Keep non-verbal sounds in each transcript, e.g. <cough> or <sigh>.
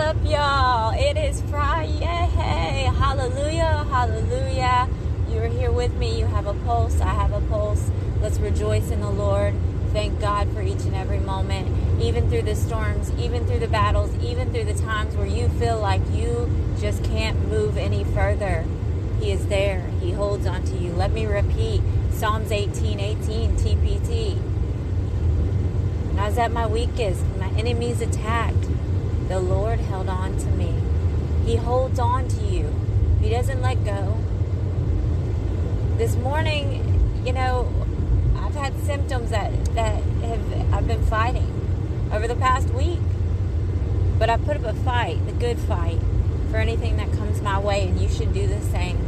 up, y'all? It is Friday. Hallelujah, hallelujah. You are here with me. You have a pulse. I have a pulse. Let's rejoice in the Lord. Thank God for each and every moment, even through the storms, even through the battles, even through the times where you feel like you just can't move any further. He is there. He holds on to you. Let me repeat Psalms 18 18 TPT. I was at my weakest, my enemies attacked, the Lord held on to me. He holds on to you, He doesn't let go. This morning, you know, I've had symptoms that, that have I've been fighting over the past week. But I put up a fight, the good fight, for anything that comes my way, and you should do the same.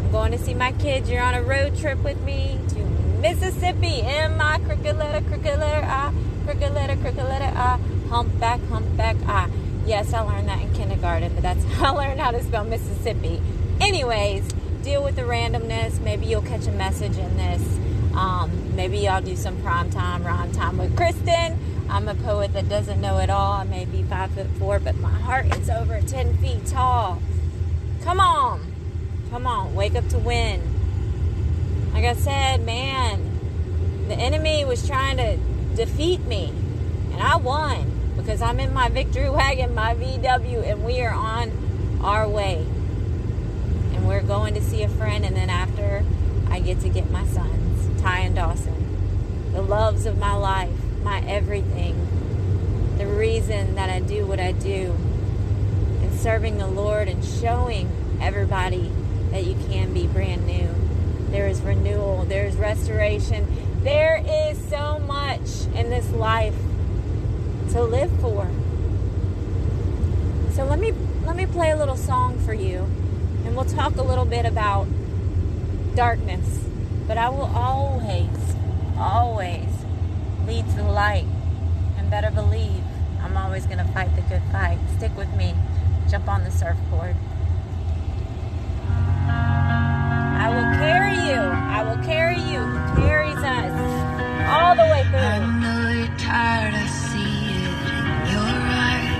I'm going to see my kids. You're on a road trip with me to Mississippi. M I crooked letter, crooked letter I, crooked letter, crooked letter I, humpback, humpback I. Yes, I learned that in kindergarten, but that's <laughs> how I learned how to spell Mississippi. Anyways, deal with the randomness. Maybe you'll catch a message in this. Um, maybe I'll do some prime time, rhyme time with Kristen. I'm a poet that doesn't know it all. I may be five foot four, but my heart is over 10 feet tall. Come on. Come on. Wake up to win. Like I said, man, the enemy was trying to defeat me, and I won because I'm in my victory wagon, my VW, and we are on our way. And we're going to see a friend, and then after, I get to get my sons, Ty and Dawson, the loves of my life, my everything, the reason that I do what I do, and serving the Lord and showing everybody that you can be brand new. There is renewal, there is restoration, there is so much in this life to live for. So let me let me play a little song for you and we'll talk a little bit about darkness. But I will always always lead to the light and better believe I'm always going to fight the good fight. Stick with me. Jump on the surfboard. Will carry you. I will carry you. He carries us all the way through. I know you're tired, I see it in your eyes.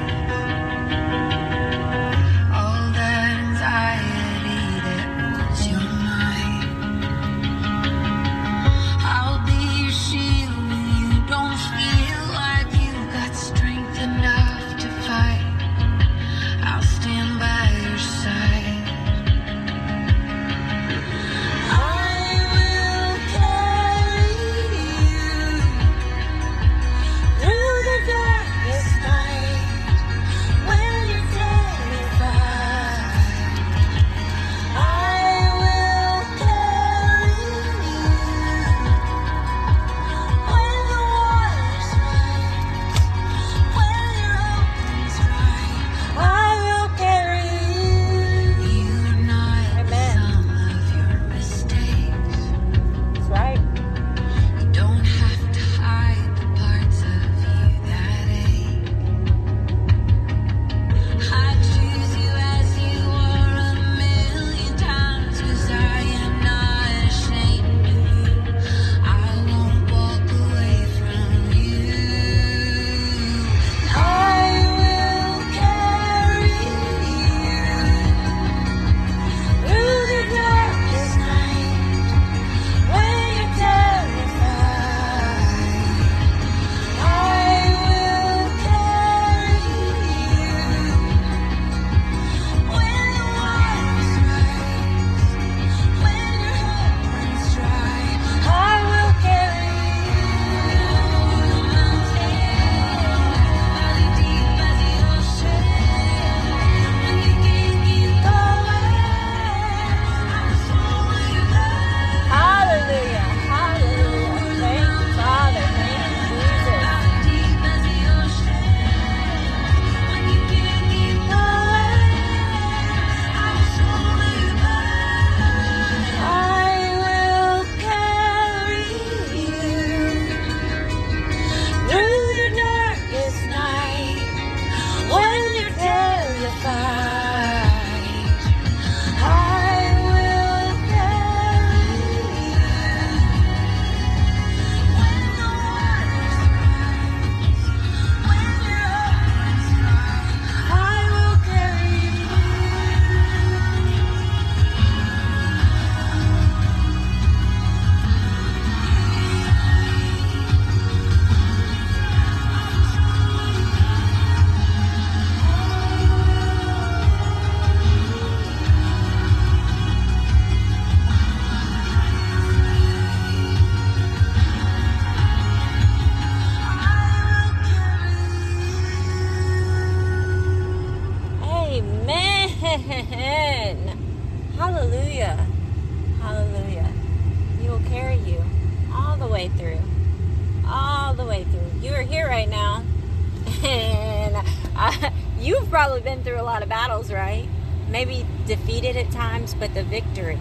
But the victory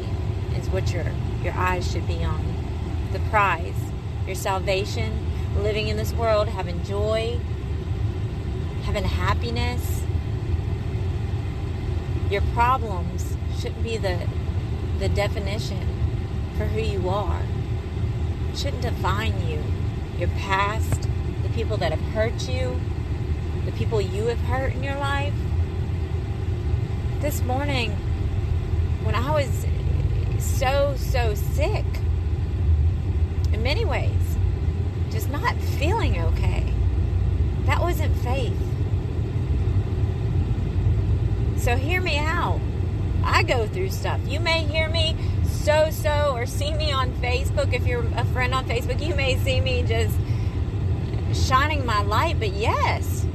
is what your your eyes should be on. The prize, your salvation, living in this world, having joy, having happiness. Your problems shouldn't be the the definition for who you are. Shouldn't define you. Your past, the people that have hurt you, the people you have hurt in your life. This morning, when I was so, so sick, in many ways, just not feeling okay, that wasn't faith. So hear me out. I go through stuff. You may hear me so so or see me on Facebook. If you're a friend on Facebook, you may see me just shining my light. But yes,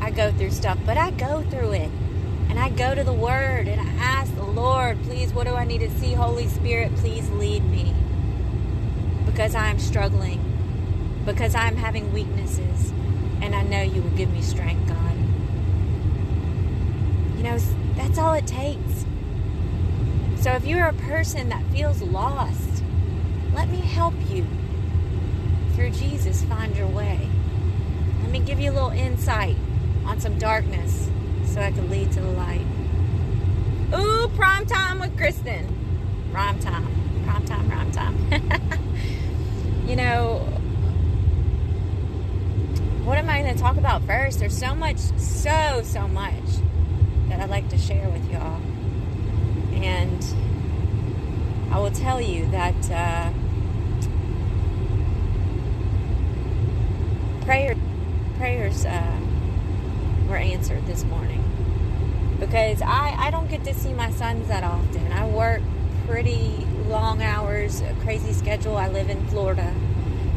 I go through stuff, but I go through it. And I go to the Word and I ask Lord, please, what do I need to see? Holy Spirit, please lead me. Because I am struggling, because I'm having weaknesses, and I know you will give me strength, God. You know, that's all it takes. So if you're a person that feels lost, let me help you through Jesus find your way. Let me give you a little insight on some darkness so I can lead to the light. Ooh, prime time with Kristen. Prime time. Prime time, prime time. <laughs> you know, what am I going to talk about first? There's so much, so, so much that I'd like to share with y'all. And I will tell you that uh, prayer, prayers uh, were answered this morning because I, I don't get to see my sons that often. I work pretty long hours, a crazy schedule. I live in Florida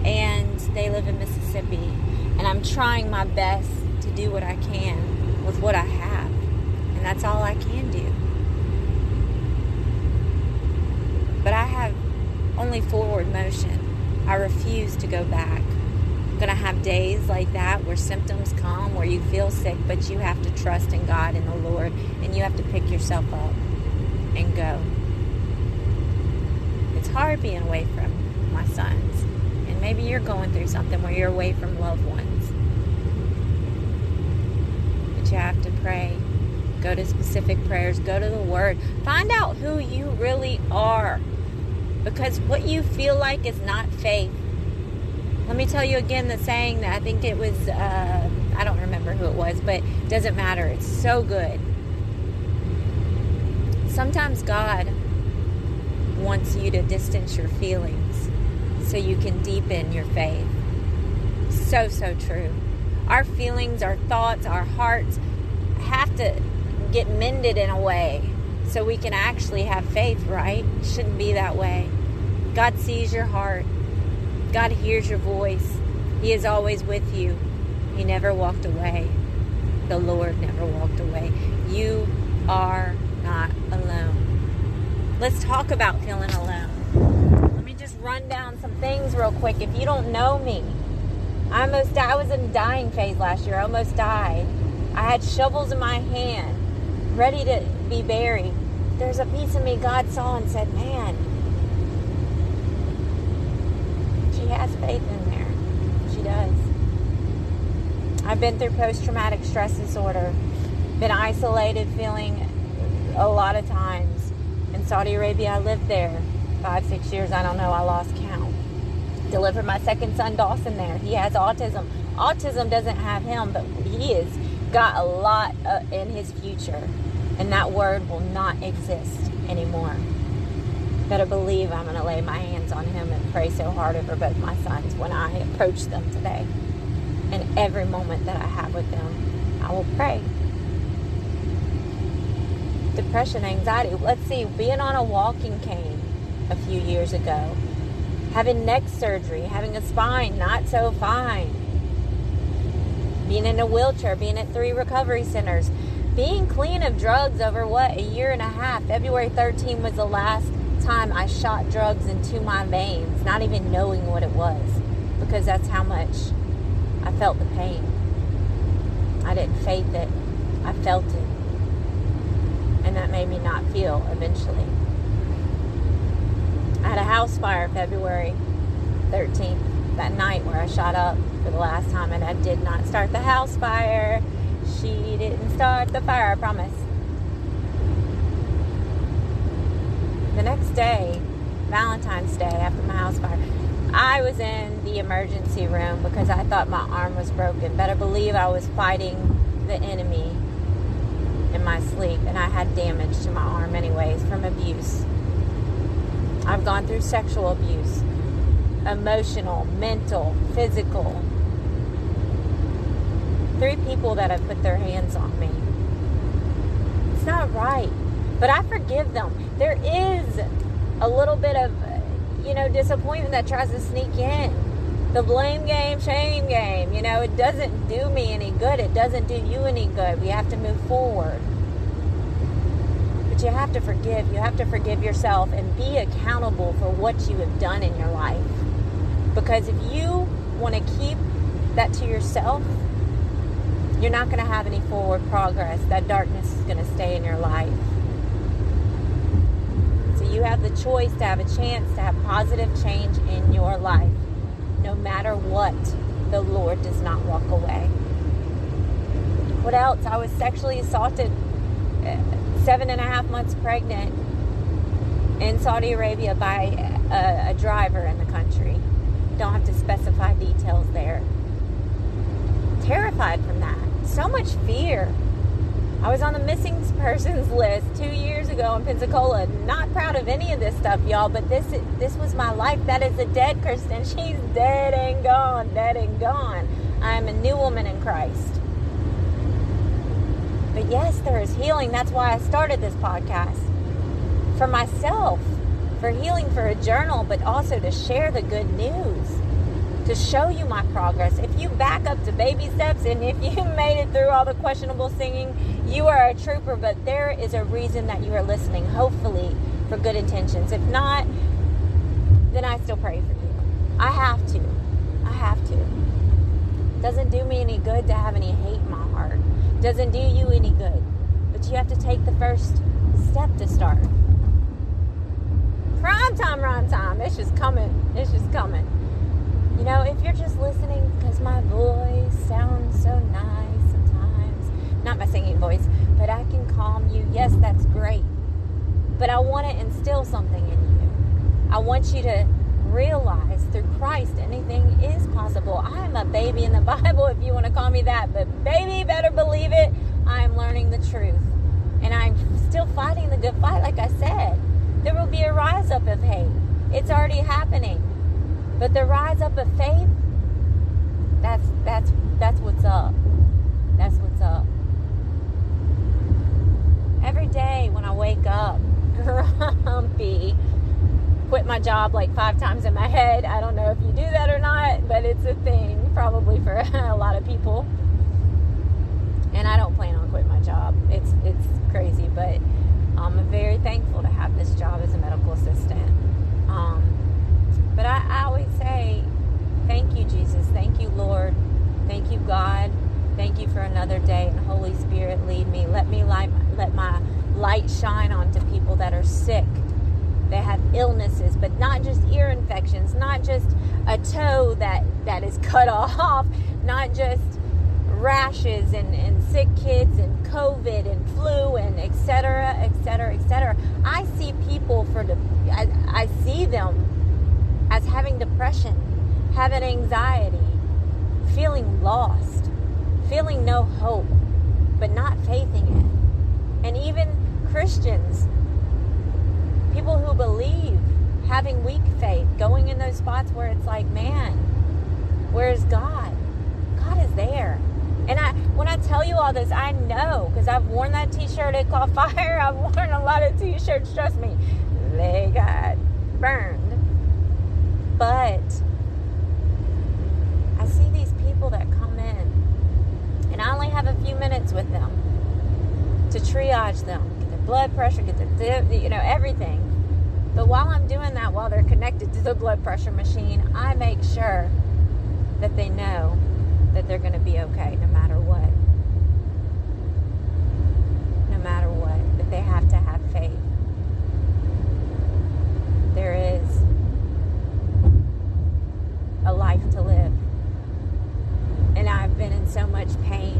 and they live in Mississippi. And I'm trying my best to do what I can with what I have. And that's all I can do. But I have only forward motion. I refuse to go back. Going to have days like that where symptoms come, where you feel sick, but you have to trust in God and the Lord, and you have to pick yourself up and go. It's hard being away from my sons. And maybe you're going through something where you're away from loved ones. But you have to pray. Go to specific prayers. Go to the Word. Find out who you really are. Because what you feel like is not faith. Let me tell you again the saying that I think it was, uh, I don't remember who it was, but it doesn't matter. It's so good. Sometimes God wants you to distance your feelings so you can deepen your faith. So, so true. Our feelings, our thoughts, our hearts have to get mended in a way so we can actually have faith, right? It shouldn't be that way. God sees your heart, God hears your voice. He is always with you. He never walked away. The Lord never walked away. You are not alone. Let's talk about feeling alone. Let me just run down some things real quick. If you don't know me, I almost I was in dying phase last year. I almost died. I had shovels in my hand, ready to be buried. There's a piece of me God saw and said, Man, she has faith in there. She does. I've been through post traumatic stress disorder, been isolated, feeling a lot of times. In Saudi Arabia, I lived there five, six years. I don't know. I lost count. Delivered my second son, Dawson, there. He has autism. Autism doesn't have him, but he has got a lot uh, in his future. And that word will not exist anymore. Better believe I'm going to lay my hands on him and pray so hard over both my sons when I approach them today. And every moment that I have with them, I will pray. Depression, anxiety. Let's see, being on a walking cane a few years ago, having neck surgery, having a spine not so fine, being in a wheelchair, being at three recovery centers, being clean of drugs over what, a year and a half. February 13 was the last time I shot drugs into my veins, not even knowing what it was, because that's how much I felt the pain. I didn't faith it. I felt it. And that made me not feel eventually. I had a house fire February 13th, that night where I shot up for the last time, and I did not start the house fire. She didn't start the fire, I promise. The next day, Valentine's Day, after my house fire, I was in the emergency room because I thought my arm was broken. Better believe I was fighting the enemy in my sleep, and I had damage to my arm, anyways, from abuse. I've gone through sexual abuse, emotional, mental, physical. Three people that have put their hands on me. It's not right, but I forgive them. There is a little bit of, you know, disappointment that tries to sneak in. The blame game, shame game, you know, it doesn't do me any good. It doesn't do you any good. We have to move forward But you have to forgive. You have to forgive yourself and be accountable for what you have done in your life. Because if you want to keep that to yourself, you're not going to have any forward progress. That darkness is going to stay in your life. You have the choice to have a chance to have positive change in your life, no matter what. The Lord does not walk away. What else? I was sexually assaulted uh, seven and a half months pregnant in Saudi Arabia by a, a driver in the country. Don't have to specify details there. Terrified from that. So much fear. I was on the missing persons list two years ago in Pensacola. Not proud of any of this stuff, y'all, but this this was my life. That is a dead Kristen. <laughs> She's dead and gone, dead and gone. I am a new woman in Christ. But yes, there is healing. That's why I started this podcast. For myself, for healing, for a journal, but also to share the good news, to show you my progress. If you back up to baby steps and if you <laughs> made it through all the questionable singing, you are a trooper, but there is a reason that you are listening, hopefully, for good intentions. If not, then I still pray for you. I have to. I have to. Doesn't do me any good to have any hate in my heart doesn't do you any good. But you have to take the first step to start. Prime time, rhyme time. It's just coming. It's just coming. You know, if you're just listening because my voice sounds so nice sometimes, not my singing voice, but I can calm you, yes, that's great. But I want to instill something in you. I want you to realize through Christ anything is possible. I am a baby in the <laughs> Bible, if you want to call me that, but baby, better believe it. I'm learning the truth. And I'm still fighting the good fight, like I said. There will be a rise up of hate. It's already happening. But the rise up of faith, that's that's that's what's up. That's what's up. Every day when I wake up <laughs> grumpy, quit my job like five times in my head. I don't know if you do that or not, but it's a thing probably for <laughs> a lot of people. And I don't plan on quitting my job. It's it's crazy, but um, I'm very thankful to have this job as a medical assistant. Um, but I, I always say, thank you, Jesus. Thank you, Lord. Thank you, God. Thank you for another day. And Holy Spirit, lead me. Let me light, let my light shine onto people that are sick they have illnesses, but not just ear infections, not just a toe that, that is cut <laughs> off, not just rashes and, and sick kids and COVID and flu and etc. etc. etc. I see people for the I, I see them having depression, having anxiety, feeling lost, feeling no hope, but not faithing it. And even Christians people who believe, having weak faith, going in those spots where it's like, man, where's God? God is there. And I, when I tell you all this, I know because I've worn that T-shirt. It caught <laughs> fire. I've worn a lot of T-shirts. Trust me, they got burned. But I see these people that come in, and I only have a few minutes with them to triage them, get their blood pressure, get their, you know, everything. But while I'm doing that, while they're connected to the blood pressure machine, I make sure that they know that they're going to be okay no matter what. No matter what, that they have to have faith. There is. life to live. And I've been in so much pain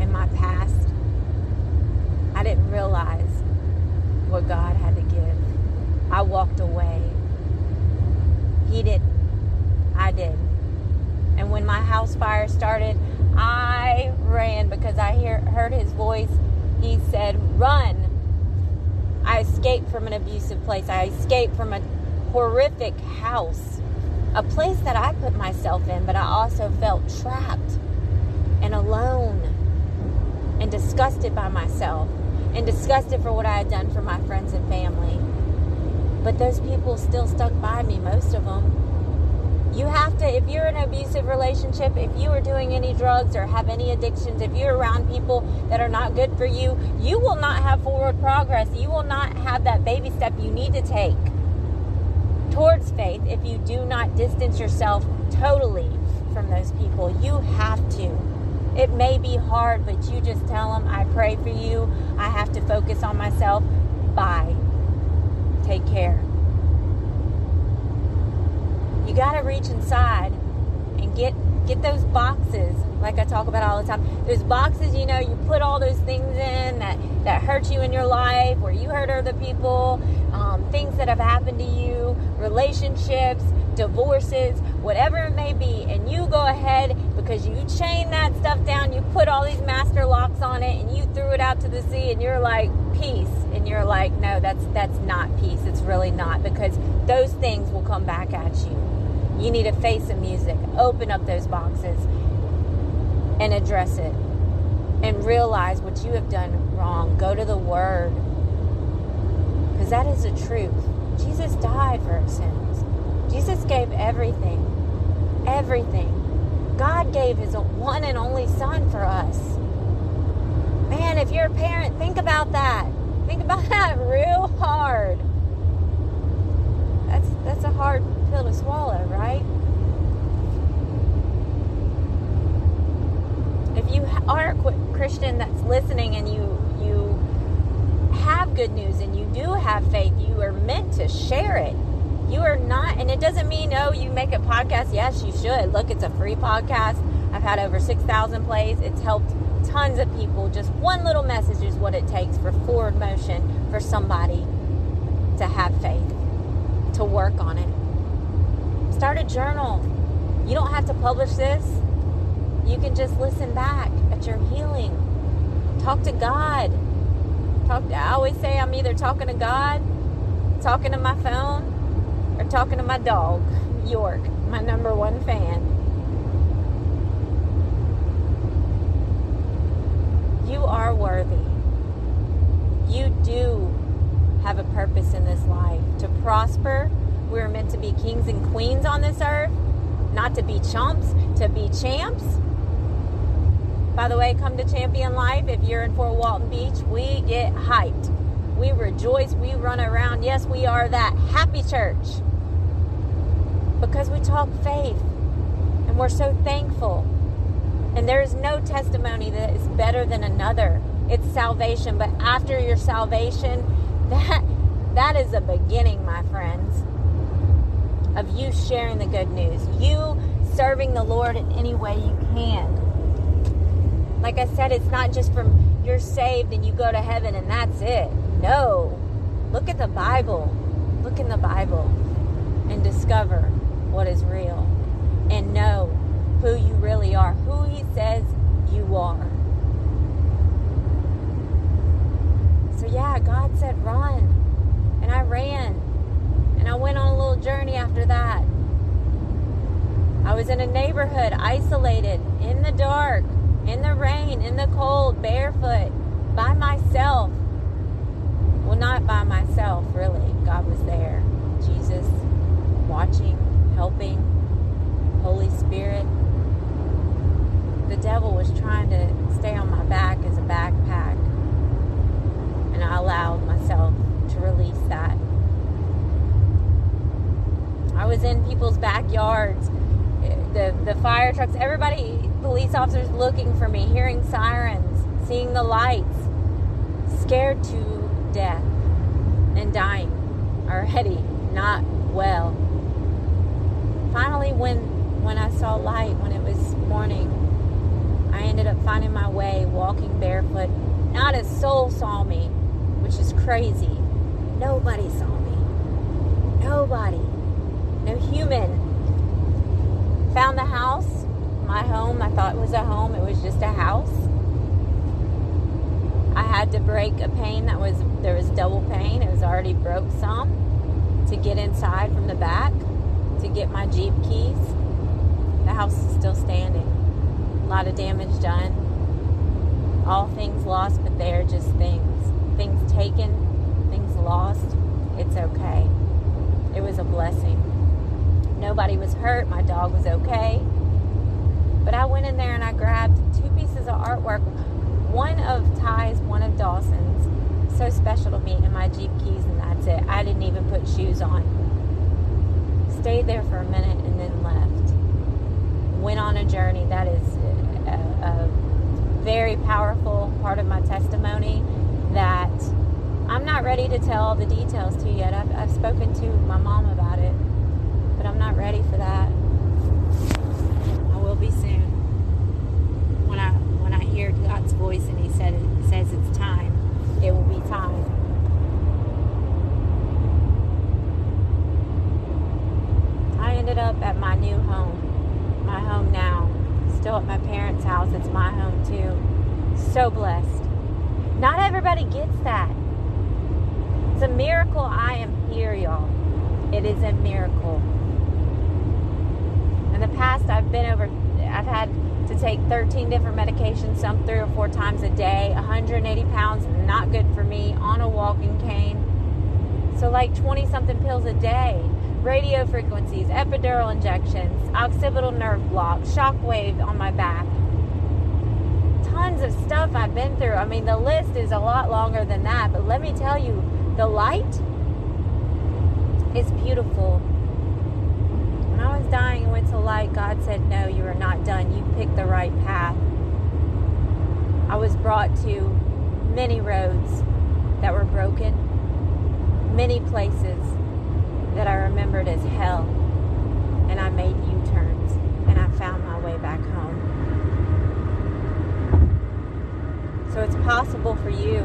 in my past. I didn't realize what God had to give. I walked away. He did. I did. And when my house fire started, I ran because I hear, heard his voice. He said, Run. I escaped from an abusive place. I escaped from a horrific house a place that I put myself in, but I also felt trapped and alone and disgusted by myself and disgusted for what I had done for my friends and family. But those people still stuck by me, most of them. You have to, if you're in an abusive relationship, if you are doing any drugs or have any addictions, if you're around people that are not good for you, you will not have forward progress. You will not have that baby step you need to take towards faith if you do not distance yourself totally from those people. You have to. It may be hard, but you just tell them, I pray for you. I have to focus on myself. Bye. Take care. You got to reach inside and get get those boxes like I talk about all the time. Those boxes, you know, you put all those things in that that hurt you in your life, where you hurt other people, um, things that have happened to you, relationships, divorces, whatever it may be, and you go ahead because you chain that stuff down, you put all these master locks on it, and you threw it out to the sea, and you're like peace, and you're like, no, that's that's not peace. It's really not because those things will come back at you. You need to face the music, open up those boxes, and address it, and realize what you have done wrong. Go to the Word because that is the truth. Jesus died for our sins. Jesus gave everything. Everything. God gave his one and only son for us. Man, if you're a parent, think about that. Think about <laughs> that real hard. That's that's a hard pill to swallow, right? If you are a Christian that's listening and you you have good news and you do have faith, you are meant to share it. You are not, and it doesn't mean, oh, you make a podcast. Yes, you should. Look, it's a free podcast. I've had over 6,000 plays. It's helped tons of people. Just one little message is what it takes for forward motion for somebody to have faith, to work on it. Start a journal. You don't have to publish this. You can just listen back at your healing. Talk to God. Talk. To, I always say I'm either talking to God, talking to my phone, or talking to my dog, York, my number one fan. You are worthy. You do have a purpose in this life to prosper. We're meant to be kings and queens on this earth, not to be chumps, to be champs. By the way, come to Champion Life. If you're in Fort Walton Beach, we get hyped. We rejoice. We run around. Yes, we are that happy church because we talk faith and we're so thankful. And there is no testimony that is better than another. It's salvation, but after your salvation, <laughs> that that is a beginning, my friends, of you sharing the good news. You serving the Lord in any way you can. Like I said, it's not just from you're saved and you go to heaven and that's it. No. Look at the Bible. Look in the Bible and discover what is real and know who you really are, who He says you are. So, yeah, God said run. And I ran. And I went on a little journey after that. I was in a neighborhood, isolated, in the dark, in the rain, in the cold, barefoot, by myself. Well, not by myself, really. God was there. Jesus, watching, helping, Holy Spirit. The devil was trying to stay on my back as a backpack. And I allowed myself to release that. I was in people's backyards, the, the fire trucks, everybody, police officers looking for me, hearing sirens, seeing the lights, scared to death and dying already, not well. Finally, when when I saw light, when it was morning, I ended up finding my way, walking barefoot. Not a soul saw me, which is crazy. Nobody saw me. Nobody. No human. Found the house, my home. I thought it was a home, it was just a house. I had to break a pane that was there was double pane. It was already broke some to get inside from the back to get my Jeep keys. The house is still standing. A lot of damage done. All things lost, but they're just things. Things taken, things lost. It's okay. It was a blessing. Nobody was hurt. My dog was okay. But I went in there and I grabbed two pieces of artwork one of Ty's, one of Dawson's. So special to me, and my Jeep keys, and that's it. I didn't even put shoes on. Stayed there for a minute and then left. Went on a journey. That is a, a very powerful part of my testimony that I'm not ready to tell the details to yet. I've, I've spoken to my mom about it, but I'm not ready for that. I will be soon. When I when I hear God's voice and He said it says it's time, it will be time. I ended up at my new home, my home now. Still at my parents' house. It's my home too. So blessed. Not everybody gets that. It's a miracle I am here, y'all. It is a miracle. In the past, I've been over, I've had to take 13 different medications, some three or four times a day, 180 pounds, not good for me, on a walking cane. So, like 20 something pills a day, radio frequencies, epidural injections, occipital nerve block, shockwave on my back. Tons of stuff I've been through. I mean, the list is a lot longer than that, but let me tell you, the light is beautiful. Dying and went to light, God said, No, you are not done. You picked the right path. I was brought to many roads that were broken, many places that I remembered as hell, and I made U turns and I found my way back home. So it's possible for you.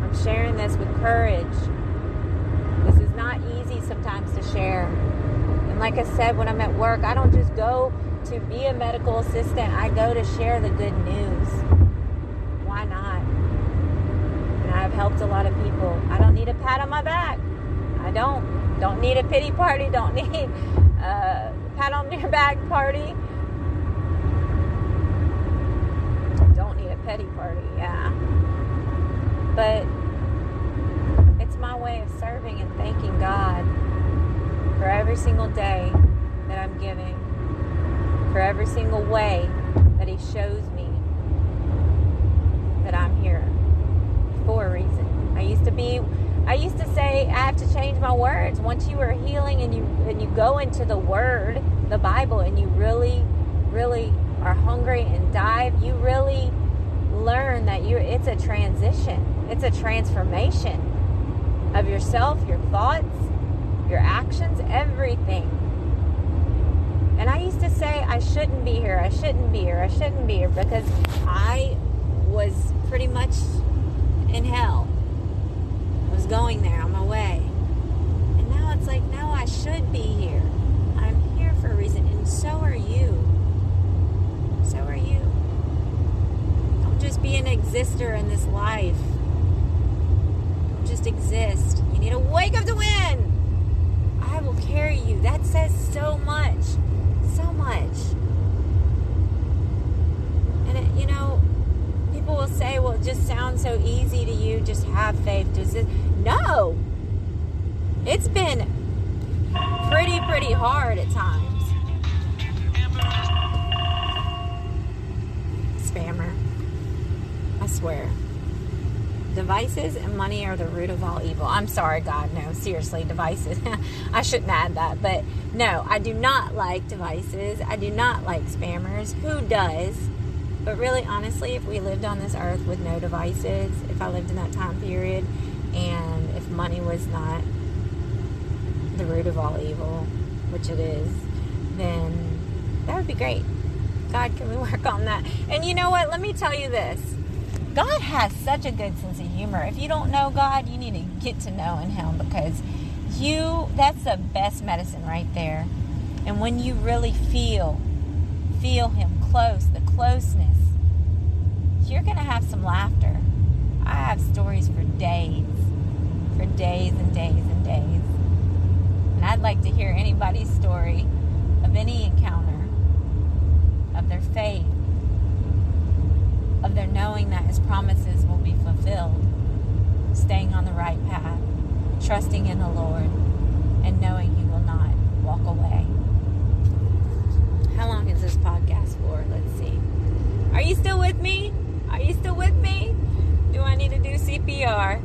I'm sharing this with courage. This is not easy sometimes to share. And like I said, when I'm at work, I don't just go to be a medical assistant, I go to share the good news. Why not? And I've helped a lot of people. I don't need a pat on my back. I don't. Don't need a pity party. Don't <laughs> need a pat on your back party. Don't need a petty party, yeah. But it's my way of serving and thanking God for every single day that I'm giving, for every single way that He shows me that I'm here for a reason. I used to be I used to say I have to change my words. Once you are healing and you and you go into the word, the Bible and you really really are hungry and dive, you really learn that you it's a transition. It's a transformation of yourself, your thoughts, your actions, everything. And I used to say I shouldn't be here. I shouldn't be here. I shouldn't be here because I was pretty much in hell I was going there on my way. And now it's like, no, I should be here. I'm here for a reason, and so are you. So are you. Don't just be an exister in this life. Don't just exist. You need to wake up to win. I will carry you. That says so much. So much. And it, you know, people will say, well, it just sounds so easy to you. Just have faith. Does it? No. It's been pretty, pretty hard at times. Spammer. I swear. Devices and money are the root of all evil. I'm sorry, God. No, seriously, devices. <laughs> I shouldn't add that. But no, I do not like devices. I do not like spammers. Who does? But really, honestly, if we lived on this earth with no devices, if I lived in that time period, and if money was not the root of all evil, which it is, then that would be great. God, can we <laughs> work on that? And you know what? Let me tell you this God has such a good sense of humor. If you don't know God, you need to get to knowing Him because you, that's the best medicine right there. And when you really feel, feel Him close, the closeness, you're going to have some laughter. I have stories for days, for days and days and days. And I'd like to hear anybody's story of any encounter, of their faith, of their knowing that His promises will be fulfilled, staying on the right path, trusting in the Lord, and knowing you will not walk away. How long is this podcast for? Let's see. Are you still with me? Are you still with me? Do I need to do CPR?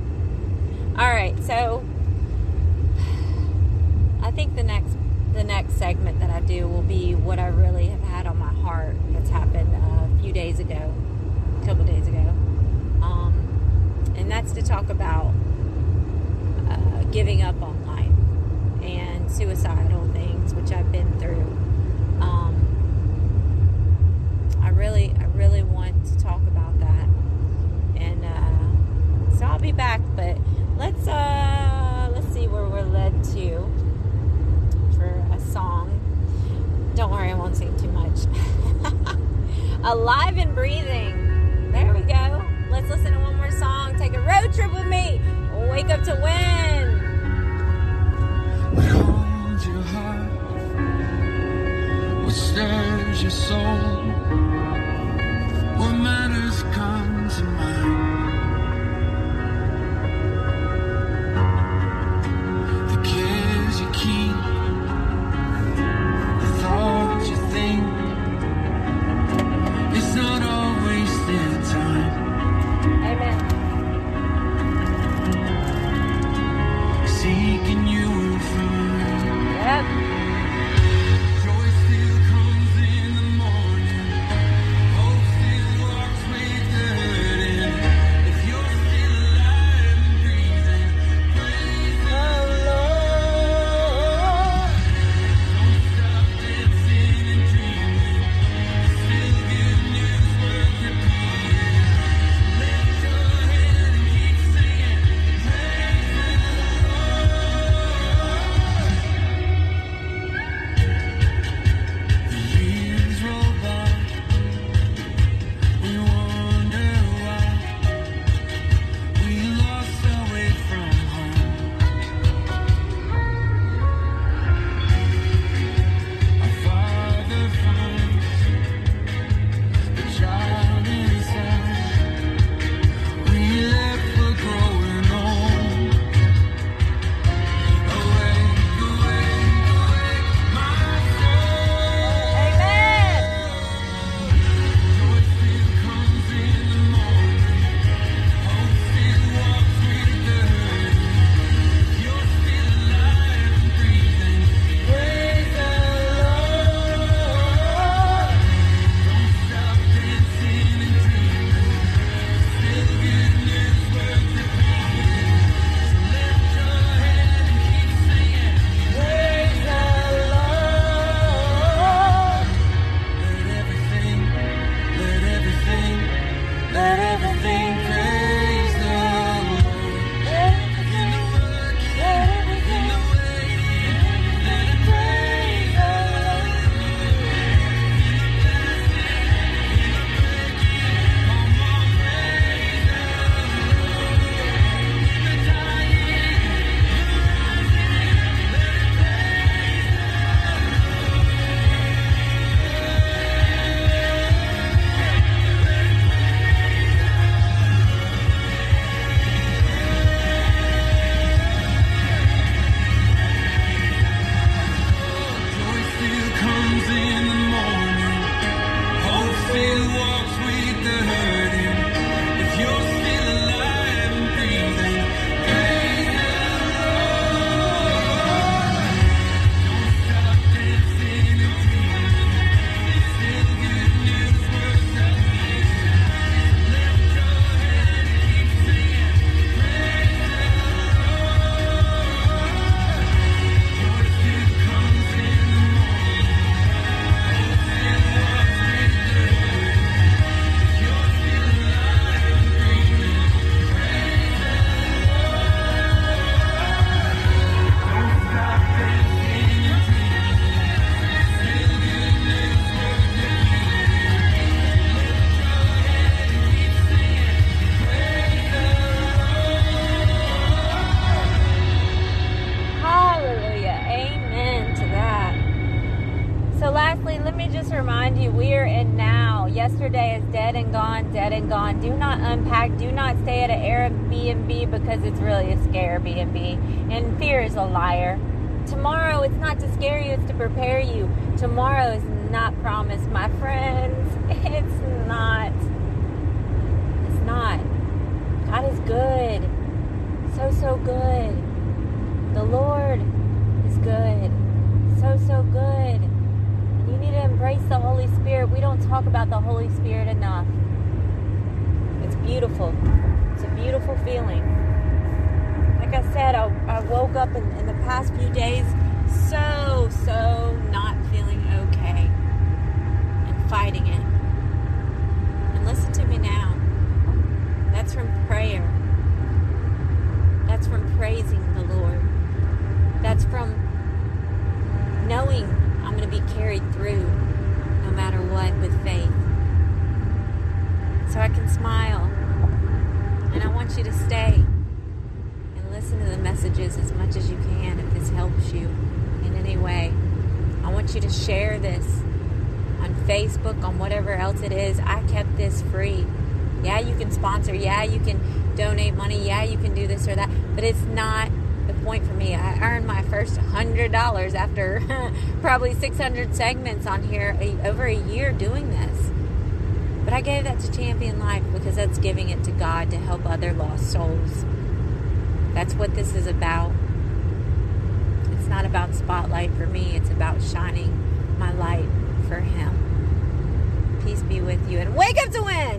All right, so <sighs> I think the next the next segment that I do will be what I really have had on my heart that's happened a few days ago, a couple days ago, um, and that's to talk about uh, giving up on life and suicidal things, which I've been through. Um, really, I really want to talk about that, and uh, so I'll be back. But let's uh, let's see where we're led to for a song. Don't worry, I won't sing too much. <laughs> Alive and breathing. There we go. Let's listen to one more song. Take a road trip with me. Wake up to win. What holds your heart? What stirs your soul? It's really a scare Airbnb. And fear is a liar. Tomorrow, it's not to scare you, it's to prepare you. Tomorrow is not promised, my friends. <laughs> It's not. It's not. God is good. So, so good. The Lord is good. So, so good. You need to embrace the Holy Spirit. We don't talk about the Holy Spirit enough. It's beautiful. It's a beautiful feeling. Like I said, I, I woke up in, in the past few days so, so not feeling okay and fighting it. And listen to me now. That's from prayer. That's from praising the Lord. That's from knowing I'm going to be carried through no matter what with faith. So I can smile. And I want you to stay and listen to the messages as much as you can if this helps you in any way. I want you to share this on Facebook, on whatever else it is. I kept this free. Yeah, you can sponsor. Yeah, you can donate money. Yeah, you can do this or that. But it's not the point for me. I earned my first $100 after <laughs> probably 600 segments on here a, over a year doing this. But I gave that to Champion Life because that's giving it to God to help other lost souls. That's what this is about. It's not about spotlight for me, it's about shining my light for Him. Be with you and wake up to win!